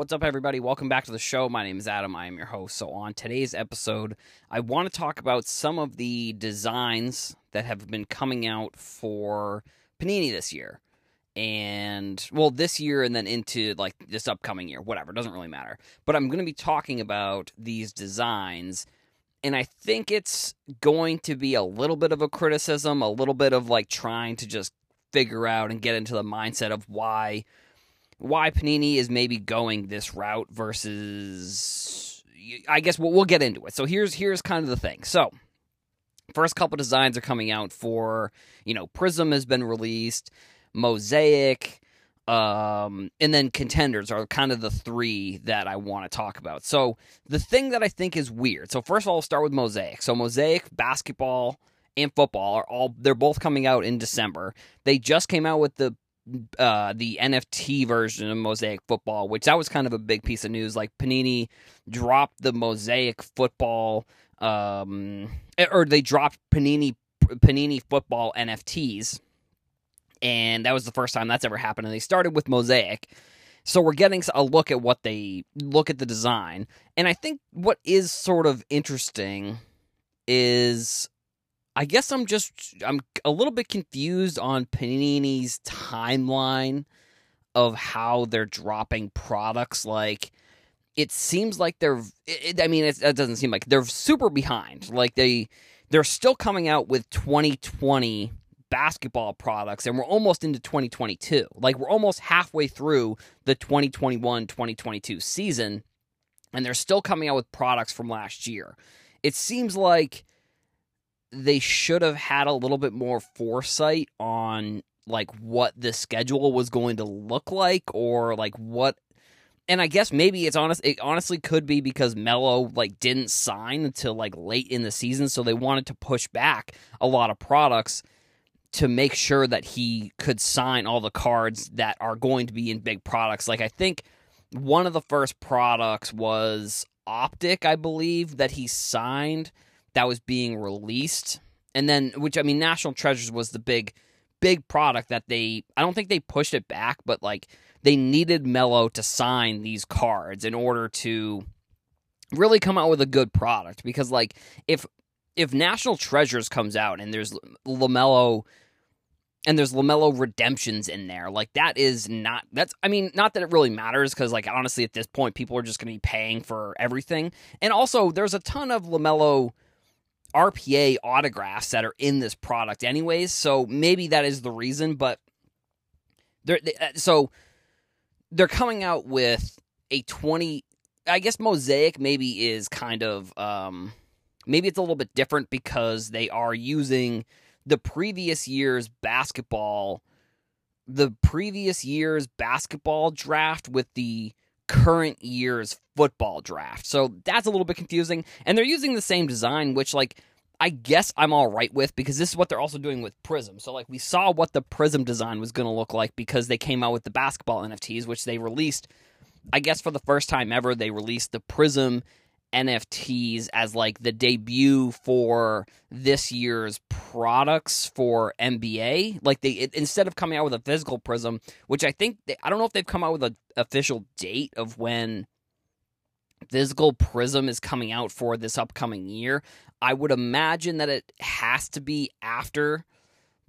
What's up, everybody? Welcome back to the show. My name is Adam. I am your host. So, on today's episode, I want to talk about some of the designs that have been coming out for Panini this year. And, well, this year and then into like this upcoming year, whatever, doesn't really matter. But I'm going to be talking about these designs. And I think it's going to be a little bit of a criticism, a little bit of like trying to just figure out and get into the mindset of why why Panini is maybe going this route versus I guess we'll, we'll get into it. So here's here's kind of the thing. So first couple designs are coming out for, you know, Prism has been released, Mosaic, um, and then contenders are kind of the three that I want to talk about. So the thing that I think is weird. So first of all, I'll start with Mosaic. So Mosaic basketball and football are all they're both coming out in December. They just came out with the uh, the NFT version of Mosaic Football, which that was kind of a big piece of news. Like Panini dropped the Mosaic Football, um, or they dropped Panini Panini Football NFTs, and that was the first time that's ever happened. And they started with Mosaic. So we're getting a look at what they look at the design. And I think what is sort of interesting is I guess I'm just I'm a little bit confused on Panini's timeline of how they're dropping products. Like it seems like they're. It, I mean, it, it doesn't seem like they're super behind. Like they they're still coming out with 2020 basketball products and we're almost into 2022 like we're almost halfway through the 2021-2022 season and they're still coming out with products from last year it seems like they should have had a little bit more foresight on like what the schedule was going to look like or like what and I guess maybe it's honest it honestly could be because Melo like didn't sign until like late in the season so they wanted to push back a lot of products to make sure that he could sign all the cards that are going to be in big products. Like I think one of the first products was Optic I believe that he signed that was being released. And then, which I mean, National Treasures was the big, big product that they, I don't think they pushed it back, but like they needed Melo to sign these cards in order to really come out with a good product. Because like if, if National Treasures comes out and there's LaMelo and there's LaMelo redemptions in there. Like that is not that's I mean, not that it really matters cuz like honestly at this point people are just going to be paying for everything. And also there's a ton of LaMelo RPA autographs that are in this product, anyways. So maybe that is the reason. But they're they, uh, so they're coming out with a twenty. I guess Mosaic maybe is kind of um, maybe it's a little bit different because they are using the previous year's basketball, the previous year's basketball draft with the current year's football draft. So that's a little bit confusing. And they're using the same design, which, like, I guess I'm all right with because this is what they're also doing with Prism. So, like, we saw what the Prism design was going to look like because they came out with the basketball NFTs, which they released, I guess, for the first time ever. They released the Prism NFTs as like the debut for this year's products for NBA. Like they it, instead of coming out with a physical Prism, which I think they, I don't know if they've come out with an official date of when physical Prism is coming out for this upcoming year. I would imagine that it has to be after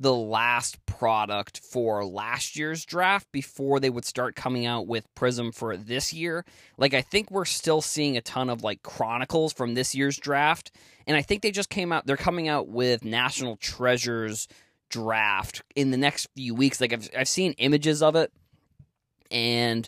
the last product for last year's draft before they would start coming out with Prism for this year. Like I think we're still seeing a ton of like chronicles from this year's draft and I think they just came out they're coming out with National Treasures draft in the next few weeks. Like I've I've seen images of it and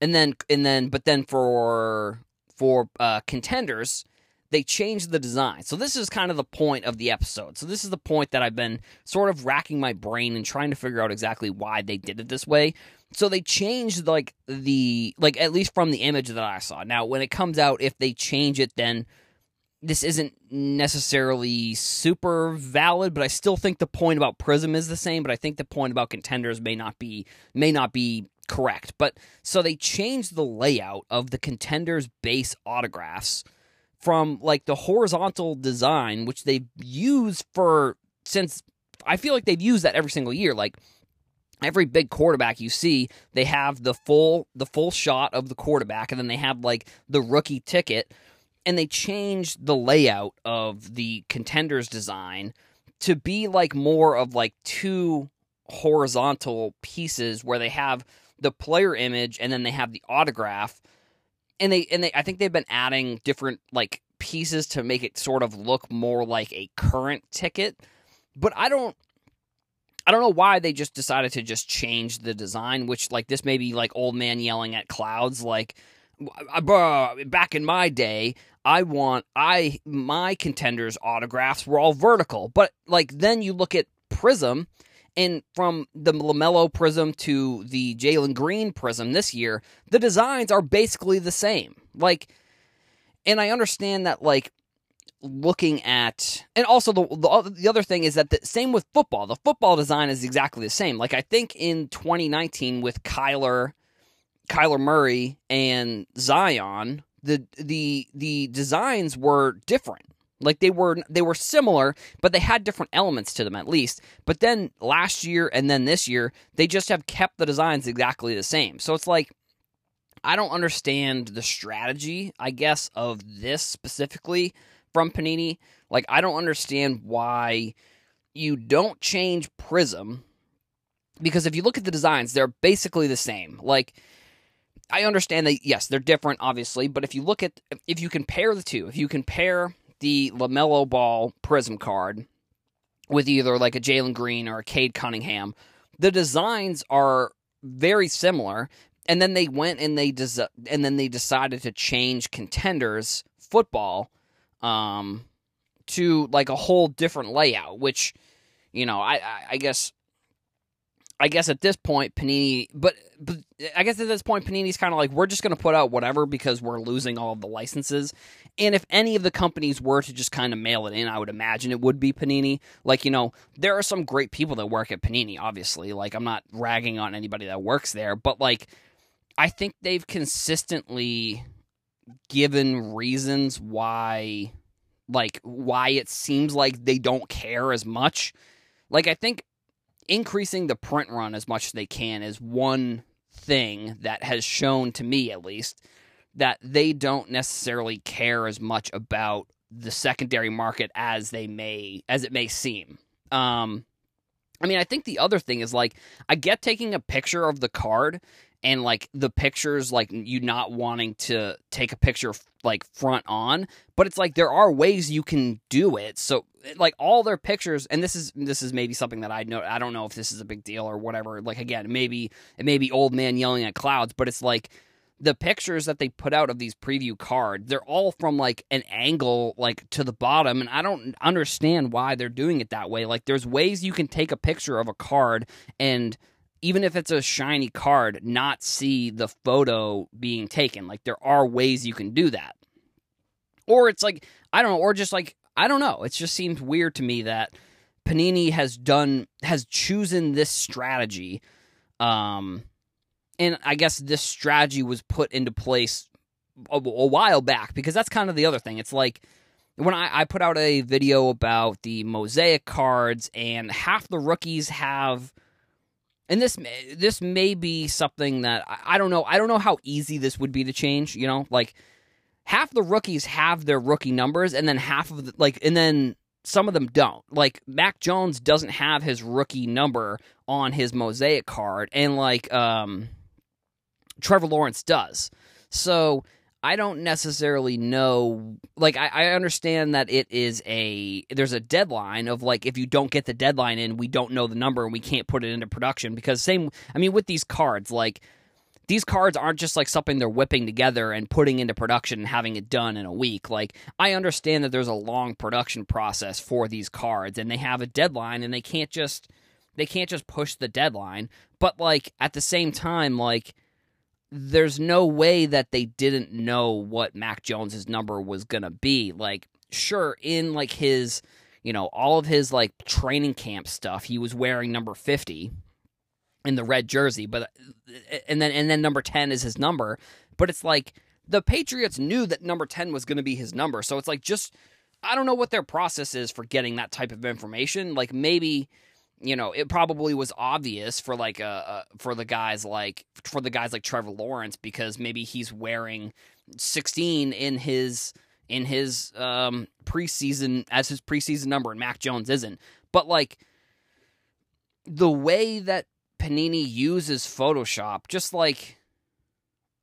and then and then but then for for uh contenders they changed the design. So this is kind of the point of the episode. So this is the point that I've been sort of racking my brain and trying to figure out exactly why they did it this way. So they changed like the like at least from the image that I saw. Now when it comes out if they change it then this isn't necessarily super valid, but I still think the point about Prism is the same, but I think the point about contenders may not be may not be correct. But so they changed the layout of the contenders base autographs from like the horizontal design, which they've used for since I feel like they've used that every single year. Like every big quarterback you see, they have the full the full shot of the quarterback and then they have like the rookie ticket and they changed the layout of the contenders design to be like more of like two horizontal pieces where they have the player image and then they have the autograph and they and they I think they've been adding different like pieces to make it sort of look more like a current ticket but I don't I don't know why they just decided to just change the design, which like this may be like old man yelling at clouds like uh, uh, back in my day, I want I my contenders autographs were all vertical. But like then you look at Prism and from the LaMelo Prism to the Jalen Green Prism this year, the designs are basically the same. Like and I understand that like looking at and also the, the the other thing is that the same with football. The football design is exactly the same. Like i think in 2019 with kyler kyler murray and zion the the the designs were different like they were they were similar but they had different elements to them at least but then last year and then this year they just have kept the designs exactly the same so it's like i don't understand the strategy i guess of this specifically from Panini. Like, I don't understand why you don't change Prism because if you look at the designs, they're basically the same. Like, I understand that yes, they're different, obviously, but if you look at if you compare the two, if you compare the LaMelo Ball Prism card with either like a Jalen Green or a Cade Cunningham, the designs are very similar. And then they went and they des- and then they decided to change contenders football um, to like a whole different layout, which you know, I, I, I guess I guess at this point Panini, but but I guess at this point Panini's kind of like we're just going to put out whatever because we're losing all of the licenses. And if any of the companies were to just kind of mail it in, I would imagine it would be Panini. Like, you know, there are some great people that work at Panini, obviously. Like I'm not ragging on anybody that works there, but like I think they've consistently given reasons why like why it seems like they don't care as much. Like I think increasing the print run as much as they can is one thing that has shown to me at least that they don't necessarily care as much about the secondary market as they may as it may seem. Um I mean, I think the other thing is like I get taking a picture of the card and like the pictures like you not wanting to take a picture like front on but it's like there are ways you can do it. So eh, like all their pictures and this is this is maybe something that i know i don't know if this is a big deal or whatever like again maybe it may be old man yelling at clouds but it's like the pictures that they put out of these preview cards they're all from like an angle like to the bottom and i don't understand why they're doing it that way. Like there's ways you can take a picture of a card and even if it's a shiny card, not see the photo being taken. Like there are ways you can do that. Or it's like, I don't know, or just like, I don't know. It just seems weird to me that Panini has done, has chosen this strategy. Um, and I guess this strategy was put into place a, a while back because that's kind of the other thing. It's like, when I, I put out a video about the mosaic cards, and half the rookies have and this this may be something that I don't know. I don't know how easy this would be to change. You know, like half the rookies have their rookie numbers, and then half of the, like, and then some of them don't. Like Mac Jones doesn't have his rookie number on his mosaic card, and like um, Trevor Lawrence does. So I don't necessarily know. Like, I, I, understand that it is a there's a deadline of like if you don't get the deadline in, we don't know the number and we can't put it into production because same. I mean, with these cards, like these cards aren't just like something they're whipping together and putting into production and having it done in a week. Like, I understand that there's a long production process for these cards and they have a deadline and they can't just they can't just push the deadline. But like at the same time, like there's no way that they didn't know what Mac Jones's number was going to be. Like sure in like his, you know, all of his like training camp stuff, he was wearing number 50 in the red jersey, but uh, and then and then number 10 is his number, but it's like the Patriots knew that number 10 was going to be his number. So it's like just I don't know what their process is for getting that type of information. Like maybe you know, it probably was obvious for like a, a for the guys like for the guys like Trevor Lawrence because maybe he's wearing 16 in his in his um preseason as his preseason number and Mac Jones isn't. But like the way that Panini uses Photoshop just like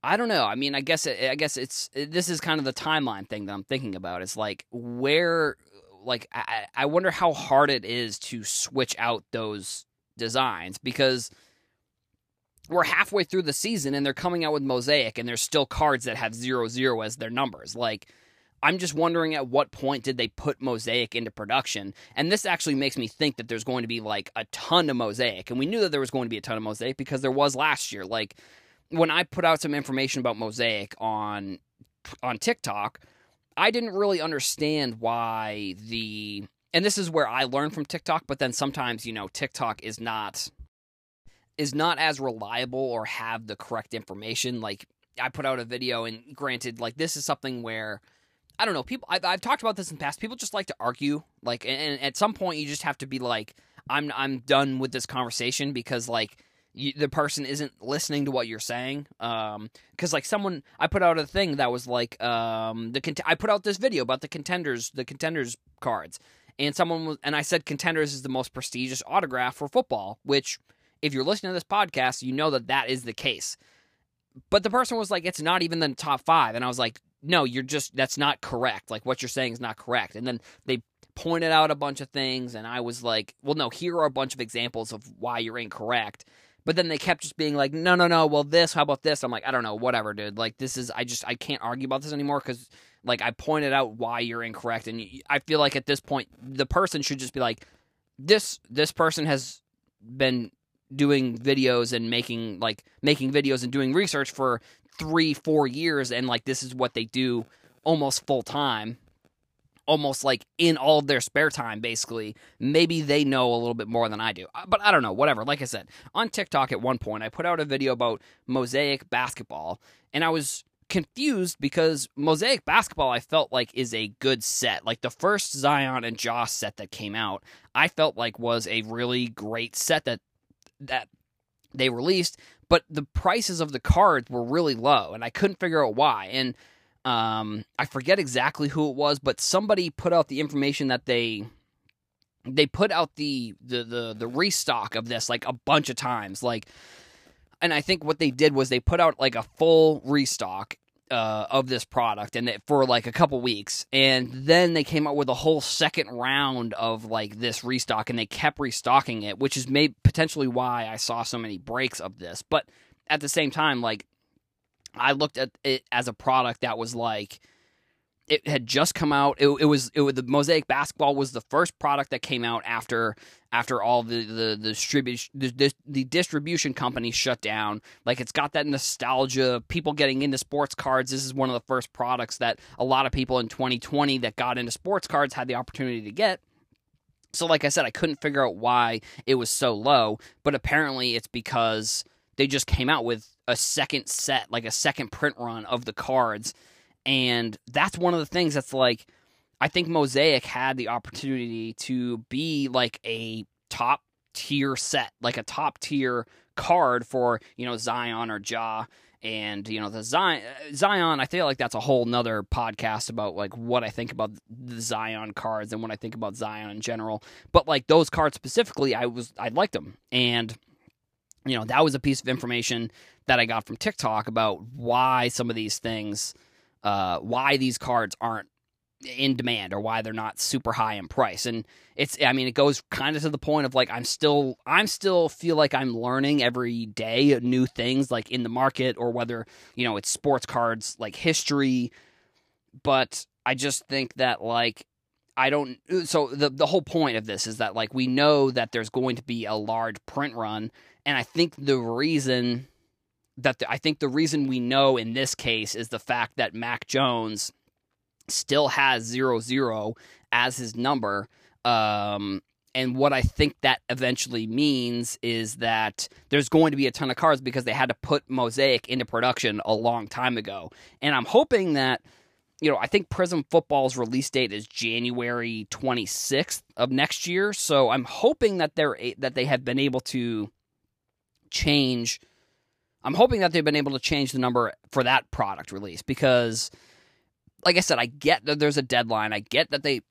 I don't know. I mean, I guess it, I guess it's this is kind of the timeline thing that I'm thinking about. It's like where like I, I wonder how hard it is to switch out those designs because we're halfway through the season and they're coming out with mosaic and there's still cards that have zero zero as their numbers. Like i'm just wondering at what point did they put mosaic into production? And this actually makes me think that there's going to be like a ton of mosaic. And we knew that there was going to be a ton of mosaic because there was last year. Like when i put out some information about mosaic on on tiktok I didn't really understand why the and this is where I learned from TikTok, but then sometimes, you know, TikTok is not is not as reliable or have the correct information. Like I put out a video and granted like this is something where I don't know, people I've, I've talked about this in the past. People just like to argue like and, and at some point you just have to be like I'm I'm done with this conversation because like you, the person isn't listening to what you're saying. Um, because like someone, I put out a thing that was like, um, the cont- I put out this video about the contenders, the contenders cards, and someone was, and I said contenders is the most prestigious autograph for football. Which, if you're listening to this podcast, you know that that is the case. But the person was like, it's not even the top five, and I was like, no, you're just that's not correct. Like what you're saying is not correct. And then they pointed out a bunch of things, and I was like, well, no, here are a bunch of examples of why you're incorrect but then they kept just being like, no, no, no. Well, this. How about this? I'm like, I don't know. Whatever, dude. Like this is. I just I can't argue about this anymore because like I pointed out why you're incorrect, and I feel like at this point the person should just be like, this this person has been doing videos and making like making videos and doing research for three four years and like this is what they do almost full time almost like in all of their spare time, basically. Maybe they know a little bit more than I do. Uh, but I don't know, whatever. Like I said, on TikTok at one point, I put out a video about mosaic basketball, and I was confused because mosaic basketball I felt like is a good set. Like the first Zion and Josh set that came out, I felt like was a really great set that that they released, but the prices of the cards were really low and I couldn't figure out why. And um, I forget exactly who it was, but somebody put out the information that they they put out the the the, the restock of this like a bunch of times, like. And I think what they did was they put out like a full restock uh, of this product and it, for like a couple weeks and then they came out with a whole second round of like this restock and they kept restocking it which is maybe potentially why i saw so many breaks of this but at the same time like I looked at it as a product that was like it had just come out. It, it was it was the Mosaic basketball was the first product that came out after after all the the, the distribution the, the distribution companies shut down. Like it's got that nostalgia. Of people getting into sports cards. This is one of the first products that a lot of people in 2020 that got into sports cards had the opportunity to get. So like I said, I couldn't figure out why it was so low, but apparently it's because they just came out with a second set, like a second print run of the cards. And that's one of the things that's like, I think Mosaic had the opportunity to be like a top tier set, like a top tier card for, you know, Zion or Ja. And, you know, the Zion, Zion, I feel like that's a whole nother podcast about like what I think about the Zion cards and what I think about Zion in general. But like those cards specifically, I was, I liked them. And, you know, that was a piece of information that I got from TikTok about why some of these things, uh, why these cards aren't in demand or why they're not super high in price. And it's, I mean, it goes kind of to the point of like, I'm still, I'm still feel like I'm learning every day new things like in the market or whether, you know, it's sports cards, like history. But I just think that like, I don't. So the the whole point of this is that like we know that there's going to be a large print run, and I think the reason that the, I think the reason we know in this case is the fact that Mac Jones still has zero zero as his number. Um, and what I think that eventually means is that there's going to be a ton of cards because they had to put Mosaic into production a long time ago. And I'm hoping that you know, I think Prism Football's release date is January 26th of next year. So I'm hoping that they're that they have been able to change. I'm hoping that they've been able to change the number for that product release because, like I said, I get that there's a deadline. I get that they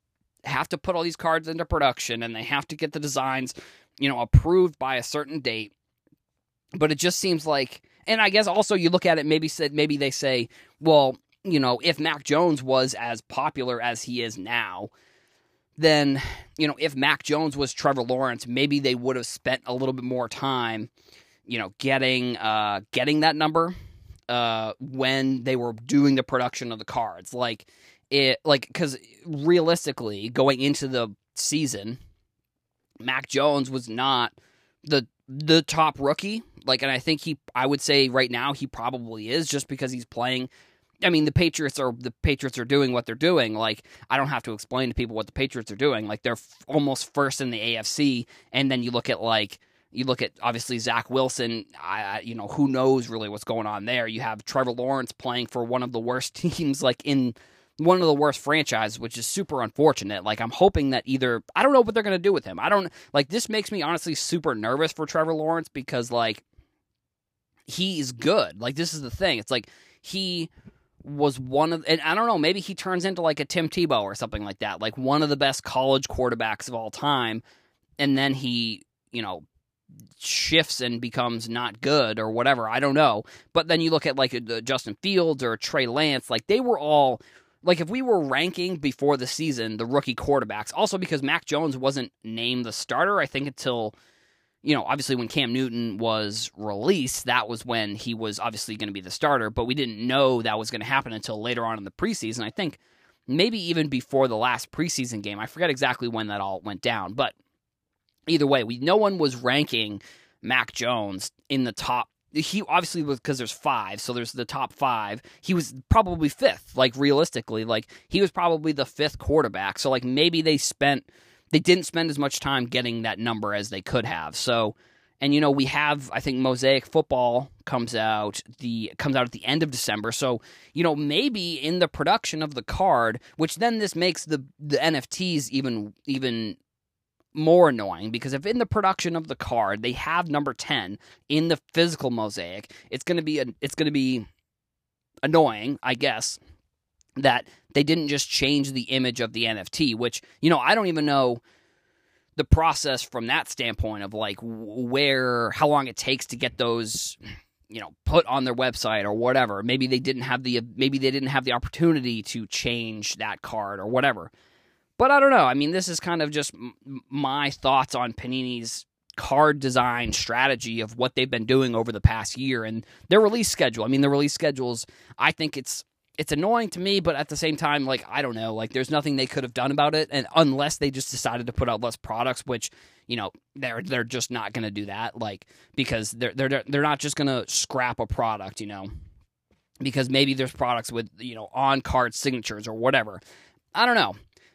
have to put all these cards into production and they have to get the designs, you know, approved by a certain date. But it just seems like, and I guess also you look at it, maybe said maybe they say, well, you know, if Mac Jones was as popular as he is now, then, you know, if Mac Jones was Trevor Lawrence, maybe they would have spent a little bit more time, you know, getting uh getting that number uh when they were doing the production of the cards. Like it like cuz realistically going into the season, Mac Jones was not the the top rookie. Like and I think he I would say right now he probably is just because he's playing I mean, the Patriots are the Patriots are doing what they're doing. Like, I don't have to explain to people what the Patriots are doing. Like, they're f- almost first in the AFC, and then you look at like you look at obviously Zach Wilson. I, you know, who knows really what's going on there. You have Trevor Lawrence playing for one of the worst teams, like in one of the worst franchises, which is super unfortunate. Like, I'm hoping that either I don't know what they're going to do with him. I don't like this makes me honestly super nervous for Trevor Lawrence because like he's good. Like, this is the thing. It's like he was one of, and I don't know, maybe he turns into like a Tim Tebow or something like that, like one of the best college quarterbacks of all time, and then he, you know, shifts and becomes not good or whatever. I don't know. But then you look at like a, Justin Fields or Trey Lance, like they were all like if we were ranking before the season the rookie quarterbacks, also because Mac Jones wasn't named the starter, I think until you know, obviously when Cam Newton was released, that was when he was obviously going to be the starter, but we didn't know that was going to happen until later on in the preseason. I think maybe even before the last preseason game. I forget exactly when that all went down, but either way, we no one was ranking Mac Jones in the top he obviously was because there's five, so there's the top five. He was probably fifth, like realistically, like he was probably the fifth quarterback. So like maybe they spent they didn't spend as much time getting that number as they could have. So, and you know, we have I think Mosaic Football comes out the comes out at the end of December. So, you know, maybe in the production of the card, which then this makes the the NFTs even even more annoying because if in the production of the card they have number 10 in the physical mosaic, it's going to be a, it's going to be annoying, I guess, that they didn't just change the image of the NFT, which, you know, I don't even know the process from that standpoint of like where, how long it takes to get those, you know, put on their website or whatever. Maybe they didn't have the, maybe they didn't have the opportunity to change that card or whatever. But I don't know. I mean, this is kind of just my thoughts on Panini's card design strategy of what they've been doing over the past year and their release schedule. I mean, the release schedules, I think it's it's annoying to me, but at the same time, like I don't know, like there's nothing they could have done about it, and unless they just decided to put out less products, which you know they're they're just not going to do that, like because they're they're they're not just going to scrap a product, you know, because maybe there's products with you know on card signatures or whatever. I don't know,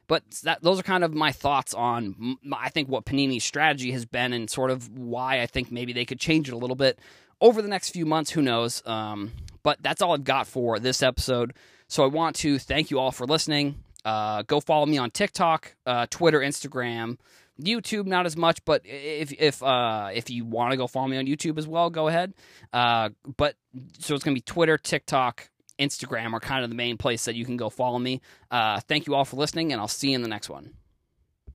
but that those are kind of my thoughts on I think what Panini's strategy has been and sort of why I think maybe they could change it a little bit over the next few months. Who knows? Um, but that's all I've got for this episode. So I want to thank you all for listening. Uh, go follow me on TikTok, uh, Twitter, Instagram, YouTube. Not as much, but if if uh, if you want to go follow me on YouTube as well, go ahead. Uh, but so it's gonna be Twitter, TikTok, Instagram are kind of the main place that you can go follow me. Uh, thank you all for listening, and I'll see you in the next one.